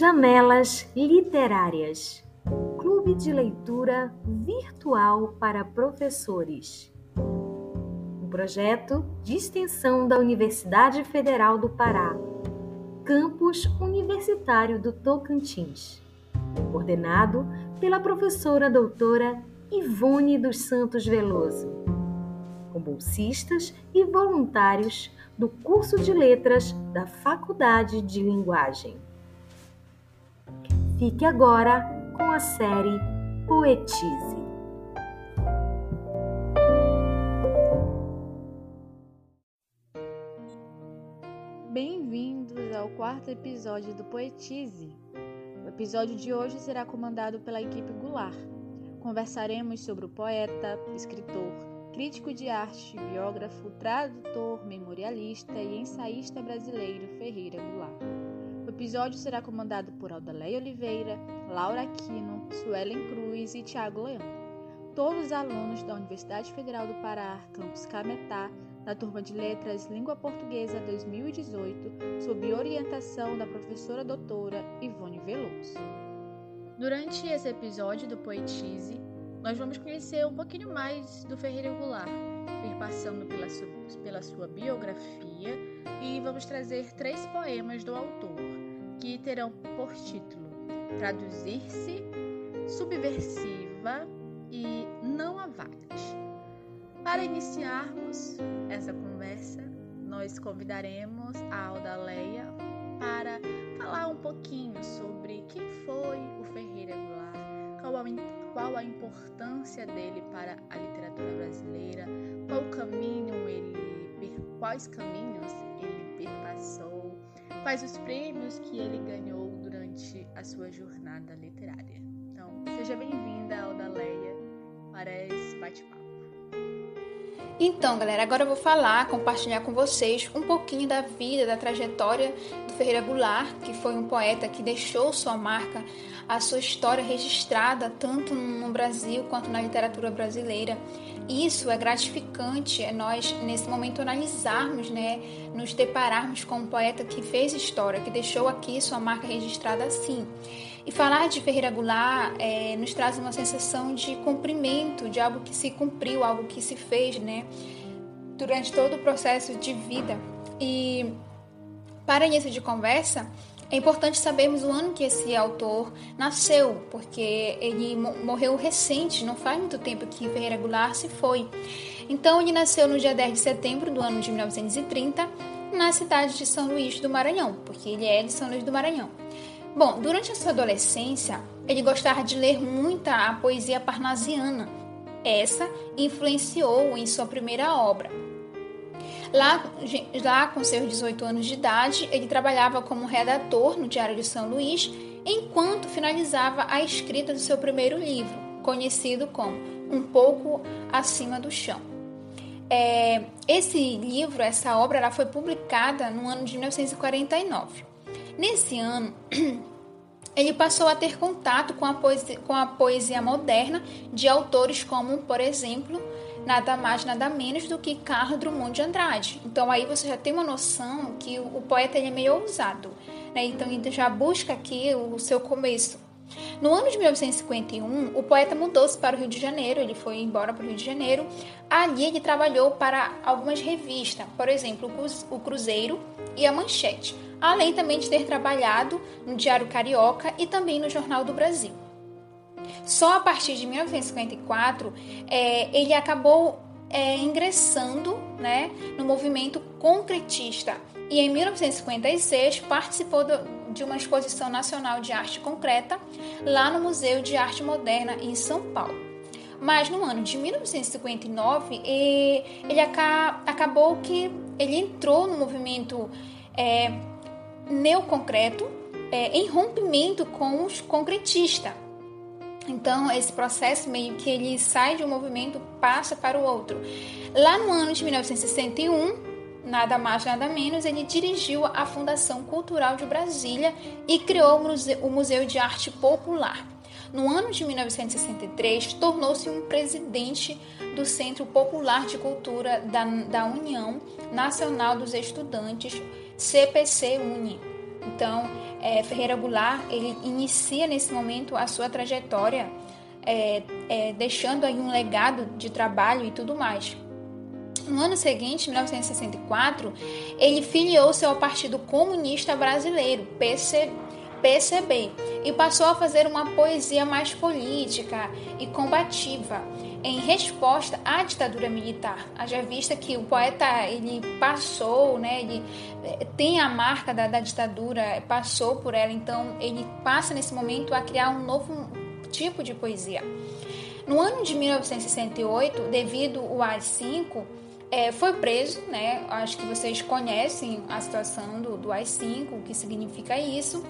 Janelas Literárias Clube de Leitura Virtual para Professores. Um projeto de extensão da Universidade Federal do Pará, Campus Universitário do Tocantins. Coordenado pela professora doutora Ivone dos Santos Veloso. Com bolsistas e voluntários do curso de letras da Faculdade de Linguagem. Fique agora com a série Poetize. Bem-vindos ao quarto episódio do Poetize. O episódio de hoje será comandado pela equipe Goulart. Conversaremos sobre o poeta, escritor, crítico de arte, biógrafo, tradutor, memorialista e ensaísta brasileiro Ferreira Goulart episódio será comandado por Aldaleia Oliveira, Laura Aquino, Suelen Cruz e Tiago Leão. Todos alunos da Universidade Federal do Pará, campus Cametá, da turma de Letras Língua Portuguesa 2018, sob orientação da professora doutora Ivone Veloso. Durante esse episódio do Poetize, nós vamos conhecer um pouquinho mais do Ferreira Goulart, ir passando pela sua, pela sua biografia e vamos trazer três poemas do autor que terão por título Traduzir-se, Subversiva e Não há. Para iniciarmos essa conversa, nós convidaremos a Alda Leia para falar um pouquinho sobre quem foi o Ferreira Goulart, qual a, qual a importância dele para a literatura brasileira, qual caminho ele, quais caminhos ele perpassou quais os prêmios que ele ganhou durante a sua jornada literária. Então, seja bem-vinda, Alda Leia, para esse bate-papo. Então, galera, agora eu vou falar, compartilhar com vocês um pouquinho da vida, da trajetória do Ferreira Goulart, que foi um poeta que deixou sua marca, a sua história registrada tanto no Brasil quanto na literatura brasileira. Isso é gratificante, é nós nesse momento analisarmos, né, nos depararmos com um poeta que fez história, que deixou aqui sua marca registrada assim. E falar de Ferreira Goulart é, nos traz uma sensação de cumprimento, de algo que se cumpriu, algo que se fez, né? Durante todo o processo de vida. E para início de conversa, é importante sabermos o ano que esse autor nasceu, porque ele morreu recente, não faz muito tempo que Ferreira Goulart se foi. Então, ele nasceu no dia 10 de setembro do ano de 1930, na cidade de São Luís do Maranhão, porque ele é de São Luís do Maranhão. Bom, durante a sua adolescência, ele gostava de ler muita a poesia parnasiana. Essa influenciou em sua primeira obra. Lá, lá com seus 18 anos de idade, ele trabalhava como redator no Diário de São Luís, enquanto finalizava a escrita do seu primeiro livro, conhecido como Um Pouco Acima do Chão. É, esse livro, essa obra, ela foi publicada no ano de 1949. Nesse ano, ele passou a ter contato com a, poesia, com a poesia moderna de autores como, por exemplo, nada mais, nada menos do que Carlos Drummond de Andrade. Então aí você já tem uma noção que o, poeta ele é meio ousado, né? Então ele já busca aqui o seu começo. No ano de 1951, o poeta mudou-se para o Rio de Janeiro, ele foi embora para o Rio de Janeiro. Ali ele trabalhou para algumas revistas, por exemplo, o Cruzeiro e a Manchete além também de ter trabalhado no Diário Carioca e também no Jornal do Brasil. Só a partir de 1954 é, ele acabou é, ingressando né, no movimento concretista e em 1956 participou do, de uma exposição nacional de arte concreta lá no Museu de Arte Moderna em São Paulo. Mas no ano de 1959 ele acabou que ele entrou no movimento é, neoconcreto é, em rompimento com os concretistas. Então, esse processo meio que ele sai de um movimento, passa para o outro. Lá no ano de 1961, nada mais, nada menos, ele dirigiu a Fundação Cultural de Brasília e criou o Museu de Arte Popular. No ano de 1963, tornou-se um presidente do Centro Popular de Cultura da, da União Nacional dos Estudantes, CPC-UNI. Então, é, Ferreira Goulart, ele inicia nesse momento a sua trajetória, é, é, deixando aí um legado de trabalho e tudo mais. No ano seguinte, 1964, ele filiou-se ao Partido Comunista Brasileiro, PC, PCB, e passou a fazer uma poesia mais política e combativa em resposta à ditadura militar. Haja vista que o poeta ele passou, né, ele eh, tem a marca da, da ditadura, passou por ela, então ele passa nesse momento a criar um novo tipo de poesia. No ano de 1968, devido ao AI-5, é, foi preso, né? Acho que vocês conhecem a situação do, do AI-5, o que significa isso.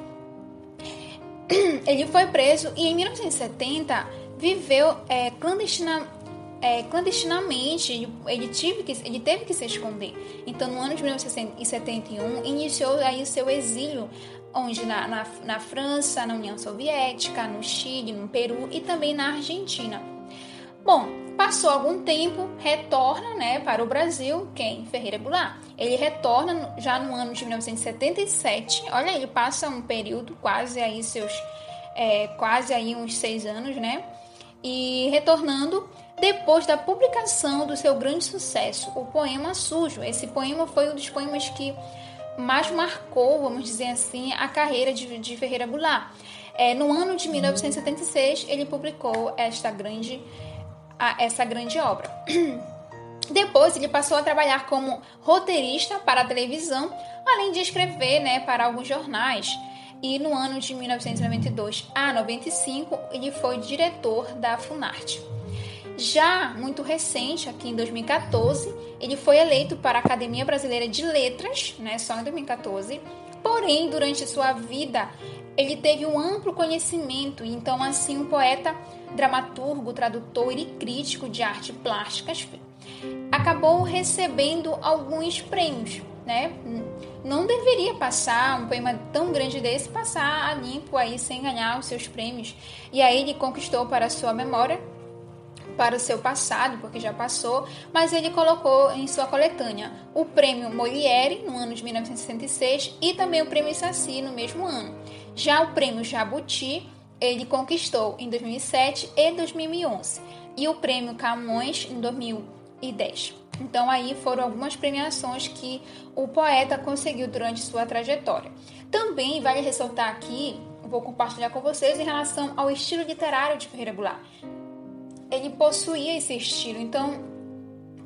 Ele foi preso e em 1970 viveu é, clandestina, é, clandestinamente, ele, ele, tive que, ele teve que se esconder. Então, no ano de 1971, iniciou aí o seu exílio, onde na, na, na França, na União Soviética, no Chile, no Peru e também na Argentina. Bom, passou algum tempo, retorna né, para o Brasil, quem? Ferreira Goulart. Ele retorna já no ano de 1977. Olha, ele passa um período, quase aí seus, é, quase aí uns seis anos, né? e retornando depois da publicação do seu grande sucesso, o poema Sujo. Esse poema foi um dos poemas que mais marcou, vamos dizer assim, a carreira de, de Ferreira Goulart. É, no ano de 1976, ele publicou esta grande, a, essa grande obra. Depois, ele passou a trabalhar como roteirista para a televisão, além de escrever né, para alguns jornais e no ano de 1992 a 95 ele foi diretor da Funarte. Já muito recente, aqui em 2014, ele foi eleito para a Academia Brasileira de Letras, né, só em 2014. Porém, durante sua vida, ele teve um amplo conhecimento, então assim um poeta, dramaturgo, tradutor e crítico de arte plásticas, acabou recebendo alguns prêmios, né? não deveria passar um poema tão grande desse passar a limpo aí sem ganhar os seus prêmios. E aí ele conquistou para sua memória, para o seu passado, porque já passou, mas ele colocou em sua coletânea o prêmio Molière no ano de 1966 e também o prêmio Saci no mesmo ano. Já o prêmio Jabuti ele conquistou em 2007 e 2011 e o prêmio Camões em 2010. Então aí foram algumas premiações que o poeta conseguiu durante sua trajetória. Também vale ressaltar aqui, vou compartilhar com vocês em relação ao estilo literário de Ferreira Goulart. Ele possuía esse estilo, então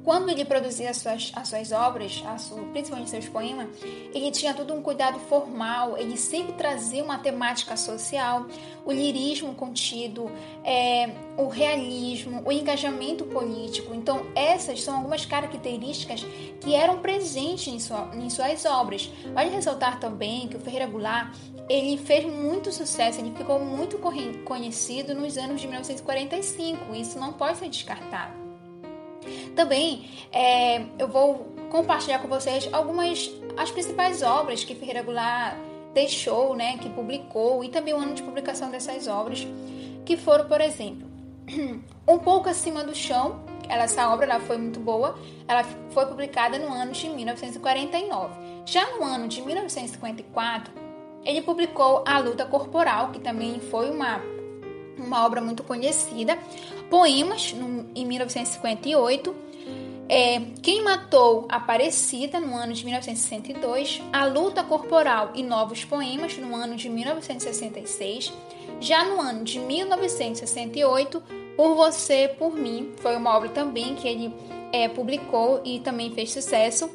quando ele produzia as suas, as suas obras, sua, principalmente seus poemas, ele tinha todo um cuidado formal, ele sempre trazia uma temática social, o lirismo contido, é, o realismo, o engajamento político. Então, essas são algumas características que eram presentes em, sua, em suas obras. Vale ressaltar também que o Ferreira Goulart ele fez muito sucesso, ele ficou muito conhecido nos anos de 1945, isso não pode ser descartado. Também é, eu vou compartilhar com vocês algumas as principais obras que Ferreira Goulart deixou, né, que publicou e também o ano de publicação dessas obras, que foram, por exemplo, Um pouco acima do chão. Essa obra ela foi muito boa. Ela foi publicada no ano de 1949. Já no ano de 1954, ele publicou A Luta Corporal, que também foi uma uma obra muito conhecida. Poemas, no, em 1958. É, Quem Matou Aparecida, no ano de 1962. A Luta Corporal e Novos Poemas, no ano de 1966. Já no ano de 1968, Por Você, Por Mim, foi uma obra também que ele é, publicou e também fez sucesso.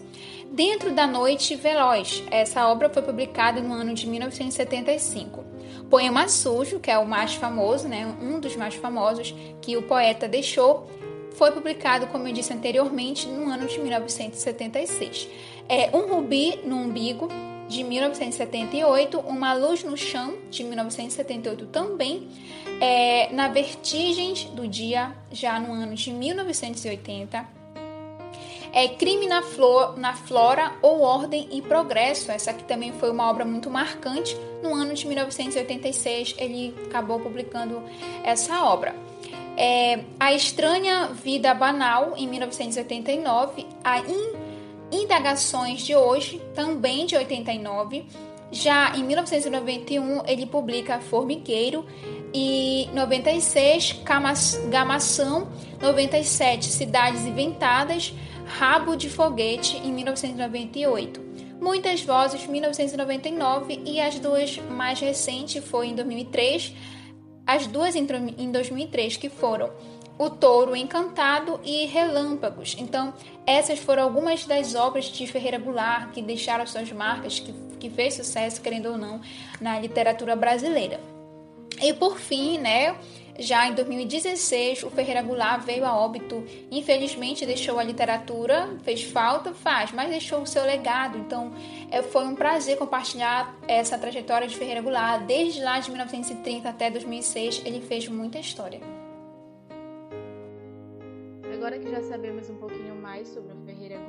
Dentro da Noite Veloz, essa obra foi publicada no ano de 1975. Poema Sujo, que é o mais famoso, né, um dos mais famosos que o poeta deixou, foi publicado, como eu disse anteriormente, no ano de 1976. É Um Rubi no Umbigo, de 1978, Uma Luz no Chão, de 1978 também, é, Na Vertigens do Dia, já no ano de 1980, é Crime na, Flor, na Flora ou Ordem e Progresso. Essa aqui também foi uma obra muito marcante. No ano de 1986, ele acabou publicando essa obra. É, a Estranha Vida Banal, em 1989. A In, Indagações de Hoje, também de 89. Já em 1991, ele publica Formigueiro e 96, Gamação, 97, Cidades Inventadas, Rabo de Foguete em 1998. Muitas Vozes 1999 e as duas mais recentes foi em 2003, as duas em 2003 que foram O Touro Encantado e Relâmpagos. Então, essas foram algumas das obras de Ferreira Goulart que deixaram suas marcas, que, que fez sucesso, querendo ou não, na literatura brasileira. E por fim, né, já em 2016, o Ferreira Goulart veio a óbito. Infelizmente, deixou a literatura, fez falta, faz, mas deixou o seu legado. Então, é, foi um prazer compartilhar essa trajetória de Ferreira Goulart. Desde lá de 1930 até 2006, ele fez muita história. Agora que já sabemos um pouquinho mais sobre o Ferreira Goulart,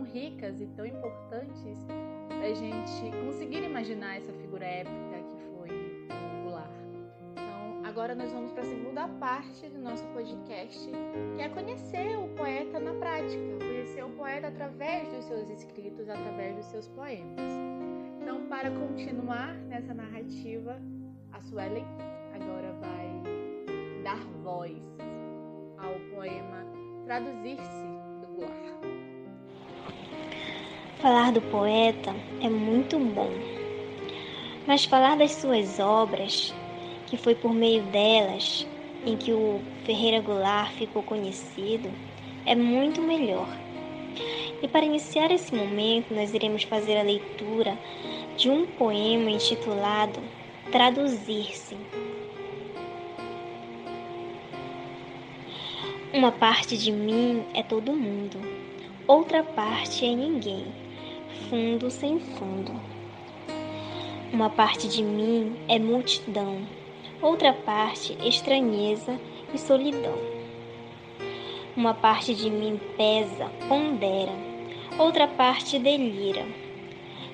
tão ricas e tão importantes a gente conseguir imaginar essa figura épica que foi o Goulart. Então, agora nós vamos para a segunda parte do nosso podcast, que é conhecer o poeta na prática, conhecer o poeta através dos seus escritos, através dos seus poemas. Então, para continuar nessa narrativa, a Suelen agora vai dar voz ao poema Traduzir-se do Goulart. Falar do poeta é muito bom, mas falar das suas obras, que foi por meio delas em que o Ferreira Goulart ficou conhecido, é muito melhor. E para iniciar esse momento, nós iremos fazer a leitura de um poema intitulado Traduzir-se. Uma parte de mim é todo mundo, outra parte é ninguém fundo sem fundo. Uma parte de mim é multidão, outra parte estranheza e solidão. Uma parte de mim pesa, pondera, outra parte delira.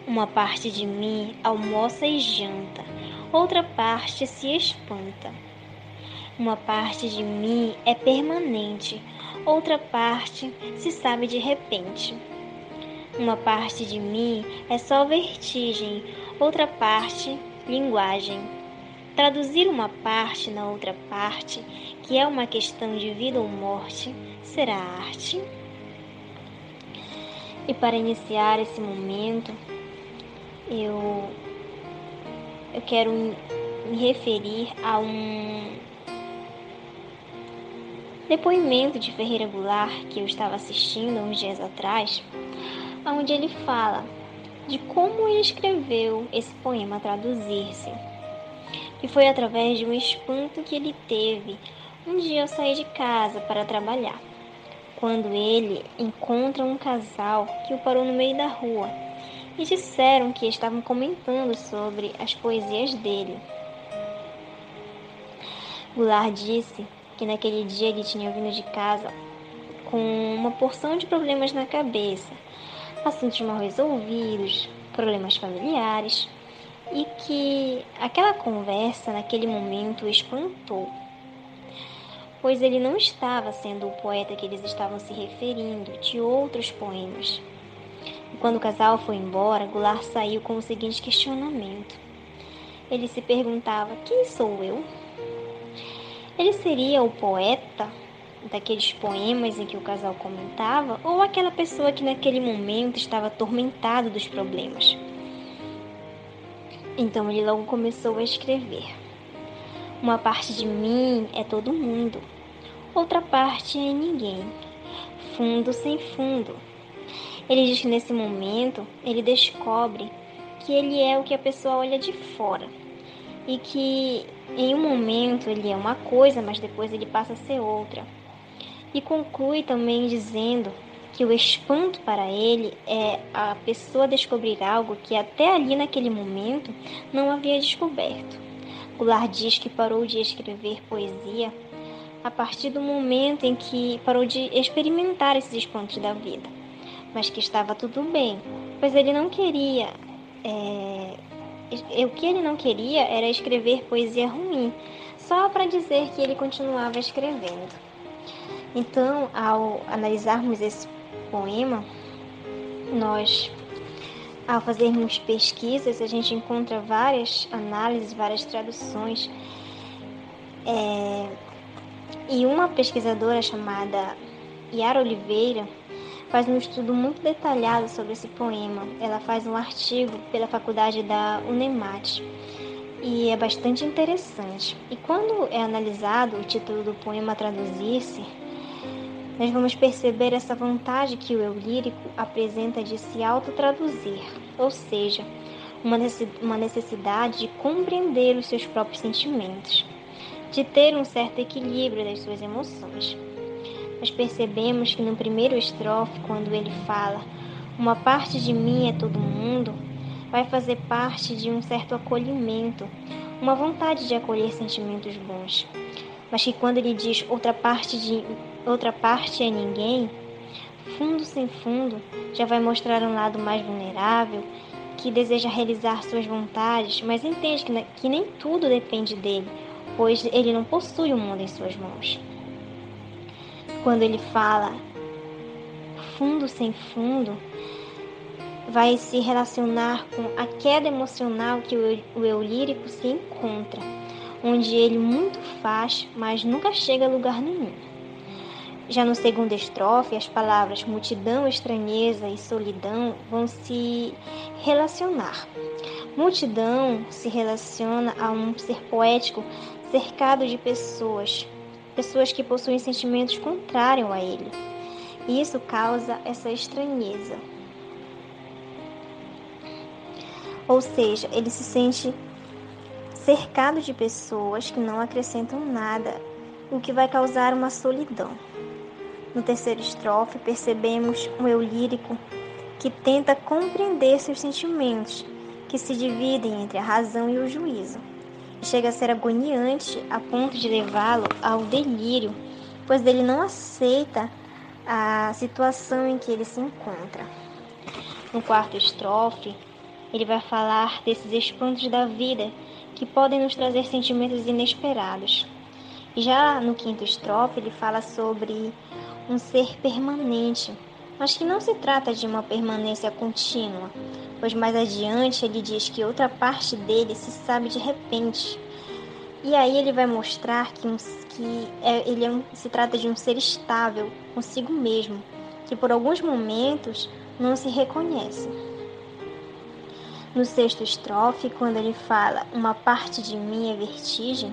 Uma parte de mim almoça e janta, outra parte se espanta. Uma parte de mim é permanente, outra parte se sabe de repente. Uma parte de mim é só vertigem, outra parte, linguagem. Traduzir uma parte na outra parte, que é uma questão de vida ou morte, será arte? E para iniciar esse momento, eu, eu quero me referir a um depoimento de Ferreira Goulart que eu estava assistindo uns dias atrás onde ele fala de como ele escreveu esse poema Traduzir-se, que foi através de um espanto que ele teve um dia ao sair de casa para trabalhar, quando ele encontra um casal que o parou no meio da rua e disseram que estavam comentando sobre as poesias dele. Goulart disse que naquele dia ele tinha vindo de casa com uma porção de problemas na cabeça assuntos mal resolvidos, problemas familiares e que aquela conversa naquele momento espantou, pois ele não estava sendo o poeta que eles estavam se referindo de outros poemas. E quando o casal foi embora, Goulart saiu com o seguinte questionamento. Ele se perguntava: quem sou eu? Ele seria o poeta daqueles poemas em que o casal comentava, ou aquela pessoa que naquele momento estava atormentado dos problemas. Então ele logo começou a escrever. Uma parte de mim é todo mundo, outra parte é ninguém, fundo sem fundo. Ele diz que nesse momento ele descobre que ele é o que a pessoa olha de fora e que em um momento ele é uma coisa, mas depois ele passa a ser outra e conclui também dizendo que o espanto para ele é a pessoa descobrir algo que até ali naquele momento não havia descoberto. Goulart diz que parou de escrever poesia a partir do momento em que parou de experimentar esses espantos da vida, mas que estava tudo bem, pois ele não queria. É, o que ele não queria era escrever poesia ruim, só para dizer que ele continuava escrevendo. Então, ao analisarmos esse poema, nós, ao fazermos pesquisas, a gente encontra várias análises, várias traduções. É, e uma pesquisadora chamada Yara Oliveira faz um estudo muito detalhado sobre esse poema. Ela faz um artigo pela faculdade da Unemat e é bastante interessante. E quando é analisado o título do poema traduzir-se, nós vamos perceber essa vontade que o eu lírico apresenta de se autotraduzir, ou seja, uma necessidade de compreender os seus próprios sentimentos, de ter um certo equilíbrio das suas emoções. Nós percebemos que no primeiro estrofe, quando ele fala uma parte de mim é todo mundo, vai fazer parte de um certo acolhimento, uma vontade de acolher sentimentos bons. Mas que quando ele diz outra parte de outra parte é ninguém, fundo sem fundo, já vai mostrar um lado mais vulnerável, que deseja realizar suas vontades, mas entende que, que nem tudo depende dele, pois ele não possui o mundo em suas mãos. Quando ele fala fundo sem fundo, vai se relacionar com a queda emocional que o eu lírico se encontra, onde ele muito faz, mas nunca chega a lugar nenhum. Já no segundo estrofe, as palavras multidão, estranheza e solidão vão se relacionar. Multidão se relaciona a um ser poético cercado de pessoas, pessoas que possuem sentimentos contrários a ele. E isso causa essa estranheza. Ou seja, ele se sente cercado de pessoas que não acrescentam nada, o que vai causar uma solidão. No terceiro estrofe, percebemos um eu lírico que tenta compreender seus sentimentos, que se dividem entre a razão e o juízo. Chega a ser agoniante a ponto de levá-lo ao delírio, pois ele não aceita a situação em que ele se encontra. No quarto estrofe, ele vai falar desses espantos da vida que podem nos trazer sentimentos inesperados. Já no quinto estrofe, ele fala sobre um ser permanente, mas que não se trata de uma permanência contínua, pois mais adiante ele diz que outra parte dele se sabe de repente. E aí ele vai mostrar que, um, que é, ele é um, se trata de um ser estável consigo mesmo, que por alguns momentos não se reconhece. No sexto estrofe, quando ele fala uma parte de mim é vertigem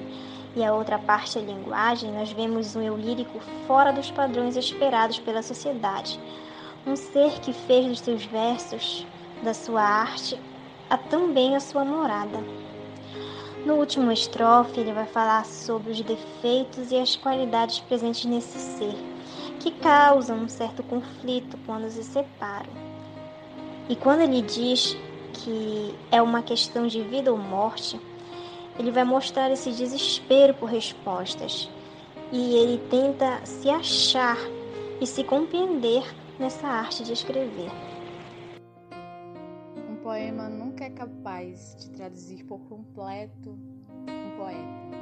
e a outra parte é linguagem, nós vemos um eu lírico fora dos padrões esperados pela sociedade. Um ser que fez dos seus versos, da sua arte, a também a sua morada. No último estrofe, ele vai falar sobre os defeitos e as qualidades presentes nesse ser, que causam um certo conflito quando se separam. E quando ele diz que é uma questão de vida ou morte, ele vai mostrar esse desespero por respostas e ele tenta se achar e se compreender nessa arte de escrever. Um poema nunca é capaz de traduzir por completo um poeta.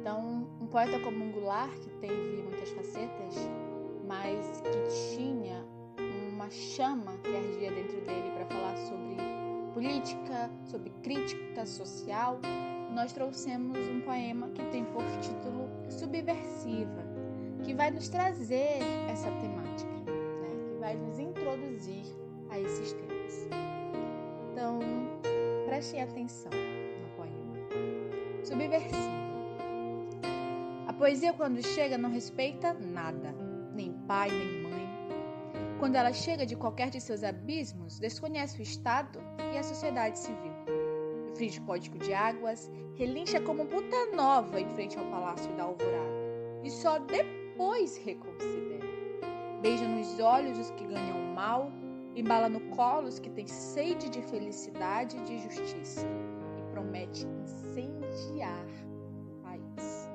Então, um poeta como um Goulart, que teve muitas facetas, mas que tinha uma chama que ardia dentro dele para falar sobre política, sobre crítica social, nós trouxemos um poema que tem por título Subversiva, que vai nos trazer essa temática, né? que vai nos introduzir a esses temas. Então, prestem atenção no poema. Subversiva. A poesia, quando chega, não respeita nada, nem pai, nem mãe quando ela chega de qualquer de seus abismos, desconhece o Estado e a sociedade civil. Frige código de águas, relincha como puta nova em frente ao Palácio da Alvorada. E só depois reconsidera. Beija nos olhos os que ganham mal, embala no colo os que têm sede de felicidade e de justiça. E promete incendiar o país.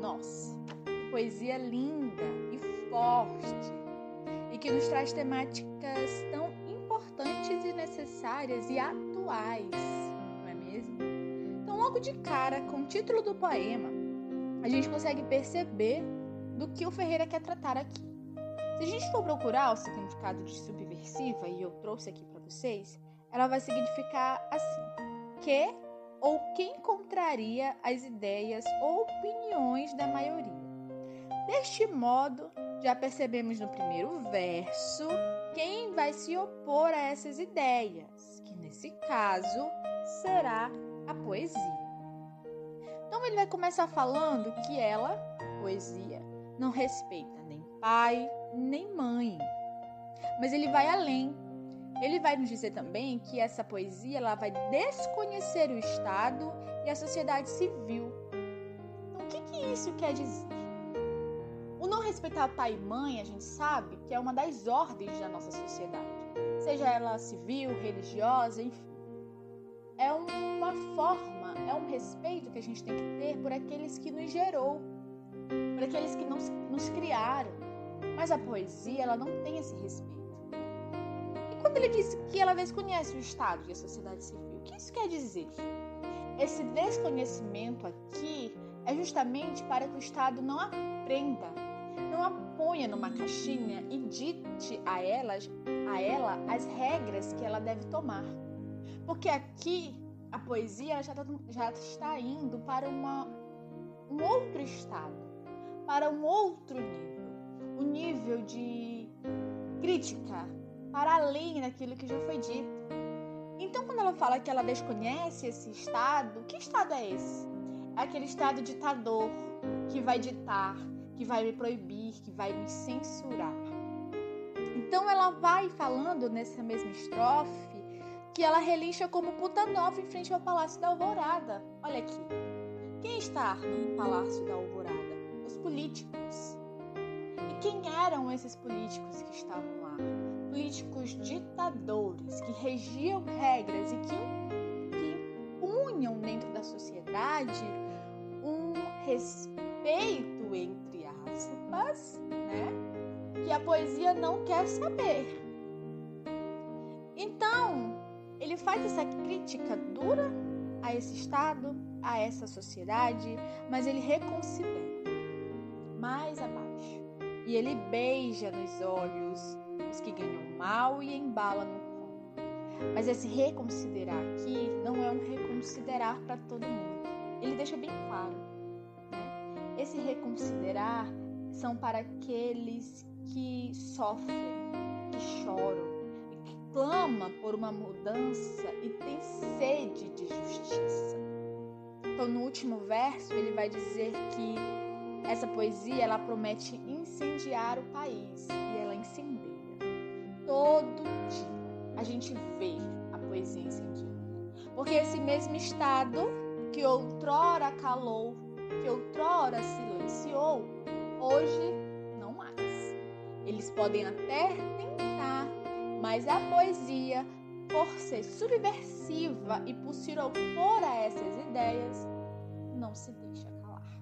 Nossa, poesia linda e forte e que nos traz temáticas tão importantes e necessárias e atuais, não é mesmo? Então, logo de cara, com o título do poema, a gente consegue perceber do que o Ferreira quer tratar aqui. Se a gente for procurar o significado de subversiva, e eu trouxe aqui para vocês, ela vai significar assim: que ou quem contraria as ideias ou opiniões da maioria. Deste modo, já percebemos no primeiro verso quem vai se opor a essas ideias, que nesse caso será a poesia. Então ele vai começar falando que ela, poesia, não respeita nem pai nem mãe. Mas ele vai além ele vai nos dizer também que essa poesia ela vai desconhecer o Estado e a sociedade civil. Então, o que, que isso quer dizer? O não respeitar pai e mãe, a gente sabe que é uma das ordens da nossa sociedade, seja ela civil, religiosa, enfim. É uma forma, é um respeito que a gente tem que ter por aqueles que nos gerou, por aqueles que nos, nos criaram. Mas a poesia, ela não tem esse respeito quando ele disse que ela desconhece o Estado e a sociedade civil, o que isso quer dizer? Esse desconhecimento aqui é justamente para que o Estado não aprenda, não a ponha numa caixinha e dite a elas, a ela as regras que ela deve tomar. Porque aqui a poesia já, tá, já está indo para uma, um outro estado, para um outro nível, o um nível de crítica, para além daquilo que já foi dito. Então, quando ela fala que ela desconhece esse estado, que estado é esse? É aquele estado ditador que vai ditar, que vai me proibir, que vai me censurar. Então, ela vai falando nessa mesma estrofe que ela relincha como puta nova em frente ao Palácio da Alvorada. Olha aqui. Quem está no Palácio da Alvorada? Os políticos. E quem eram esses políticos que estavam lá? políticos ditadores que regiam regras e que, que punham dentro da sociedade um respeito, entre aspas, né? Que a poesia não quer saber. Então, ele faz essa crítica dura a esse Estado, a essa sociedade, mas ele reconsidera mais abaixo. E ele beija nos olhos os que ganham mal e embala no colo. Mas esse reconsiderar aqui não é um reconsiderar para todo mundo. Ele deixa bem claro. Né? Esse reconsiderar são para aqueles que sofrem, que choram, que clamam por uma mudança e têm sede de justiça. Então, no último verso, ele vai dizer que essa poesia ela promete incendiar o país e ela incendia todo dia a gente vê a poesia incendiando. Porque esse mesmo estado que outrora calou, que outrora silenciou, hoje. Eles podem até tentar, mas a poesia, por ser subversiva e por se opor a essas ideias, não se deixa calar.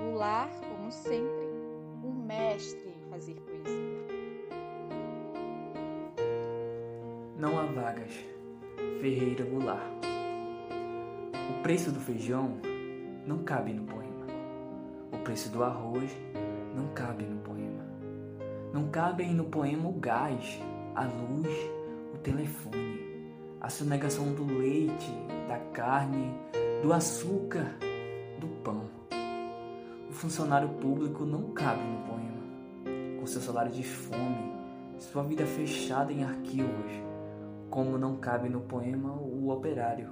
Goulart, como sempre, um mestre em fazer poesia. Não há vagas. Ferreira Goulart. O preço do feijão não cabe no poema. O preço do arroz não cabe no poema. Não cabem no poema o gás, a luz, o telefone, a sonegação do leite, da carne, do açúcar, do pão. O funcionário público não cabe no poema, com seu salário de fome, sua vida fechada em arquivos como não cabe no poema o operário,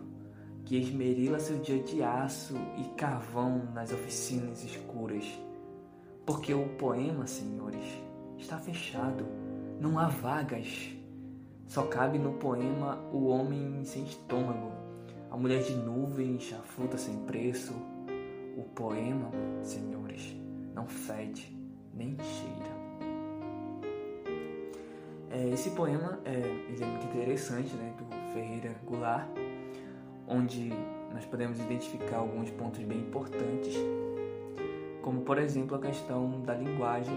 que esmerila seu dia de aço e carvão nas oficinas escuras. Porque o poema, senhores, está fechado, não há vagas. Só cabe no poema o homem sem estômago, a mulher de nuvens, a fruta sem preço. O poema, senhores, não fede nem cheira. É, esse poema é, é muito interessante, né, do Ferreira Goulart, onde nós podemos identificar alguns pontos bem importantes, como por exemplo a questão da linguagem,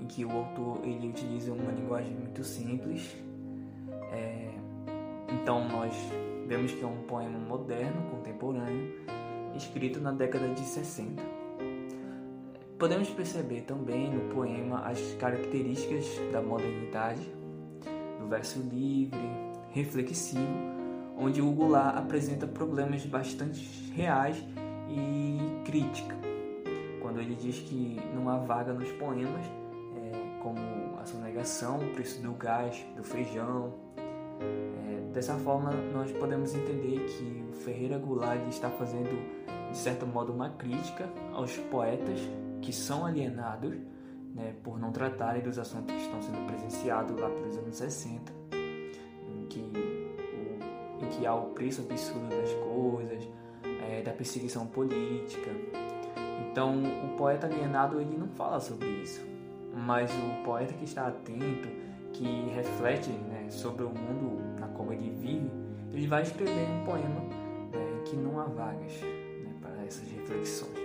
em que o autor ele utiliza uma linguagem muito simples. É, então nós vemos que é um poema moderno, contemporâneo, escrito na década de 60. podemos perceber também no poema as características da modernidade, do verso livre, reflexivo, onde o Goulart apresenta problemas bastante reais e crítica. Quando ele diz que não há vaga nos poemas, como a sonegação, o preço do gás, do feijão. É, dessa forma, nós podemos entender que o Ferreira Goulart está fazendo, de certo modo, uma crítica aos poetas que são alienados né, por não tratarem dos assuntos que estão sendo presenciados lá pelos anos 60, em que, o, em que há o preço absurdo das coisas, é, da perseguição política. Então, o poeta alienado ele não fala sobre isso, mas o poeta que está atento, que reflete né, sobre o mundo na qual ele vive, ele vai escrever um poema né, que não há vagas né, para essas reflexões.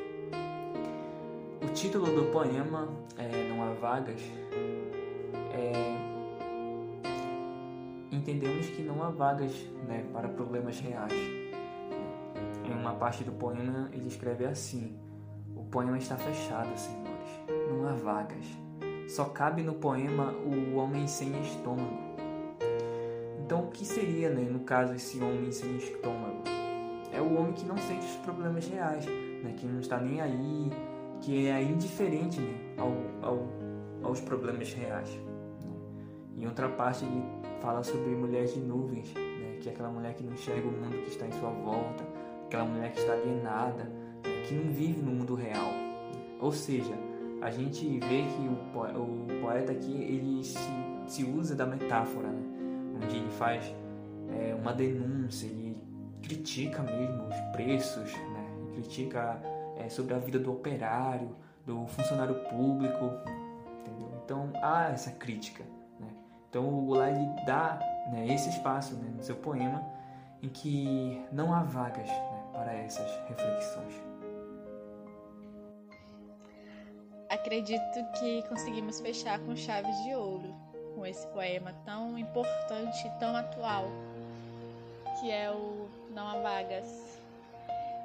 O título do poema é Não há vagas é entendemos que não há vagas né, para problemas reais. Em uma parte do poema ele escreve assim: O poema está fechado, senhores, não há vagas. Só cabe no poema o homem sem estômago. Então, o que seria, né, no caso, esse homem sem estômago? É o homem que não sente os problemas reais, né, que não está nem aí, que é indiferente né, ao, ao, aos problemas reais. Né? Em outra parte, ele fala sobre mulheres de nuvens, né, que é aquela mulher que não enxerga o mundo que está em sua volta, aquela mulher que está alienada, né, que não vive no mundo real. Ou seja, a gente vê que o, poeta aqui ele se, se usa da metáfora, né? onde ele faz é, uma denúncia, ele critica mesmo os preços, né? critica é, sobre a vida do operário, do funcionário público, entendeu? Então há essa crítica. Né? Então o Goulart ele dá né, esse espaço né, no seu poema em que não há vagas né, para essas reflexões. Acredito que conseguimos fechar com chaves de ouro com esse poema tão importante e tão atual, que é o Não Há Vagas.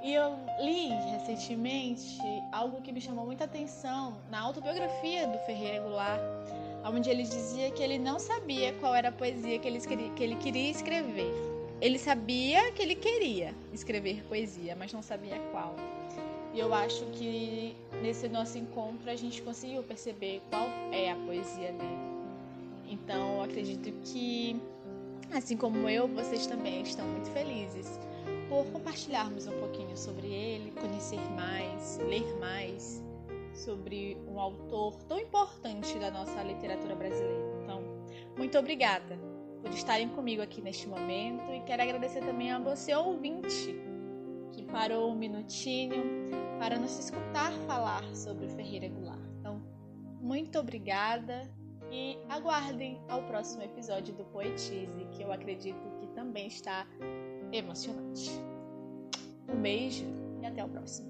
E eu li recentemente algo que me chamou muita atenção na autobiografia do Ferreira Goulart, onde ele dizia que ele não sabia qual era a poesia que ele, que ele queria escrever. Ele sabia que ele queria escrever poesia, mas não sabia qual. E eu acho que nesse nosso encontro a gente conseguiu perceber qual é a poesia dele. Então, eu acredito que, assim como eu, vocês também estão muito felizes por compartilharmos um pouquinho sobre ele, conhecer mais, ler mais sobre um autor tão importante da nossa literatura brasileira. Então, muito obrigada por estarem comigo aqui neste momento e quero agradecer também a você, ouvinte, que parou um minutinho para nos escutar falar sobre Ferreira Goulart. Então, muito obrigada e aguardem ao próximo episódio do Poetize, que eu acredito que também está emocionante. Um beijo e até o próximo.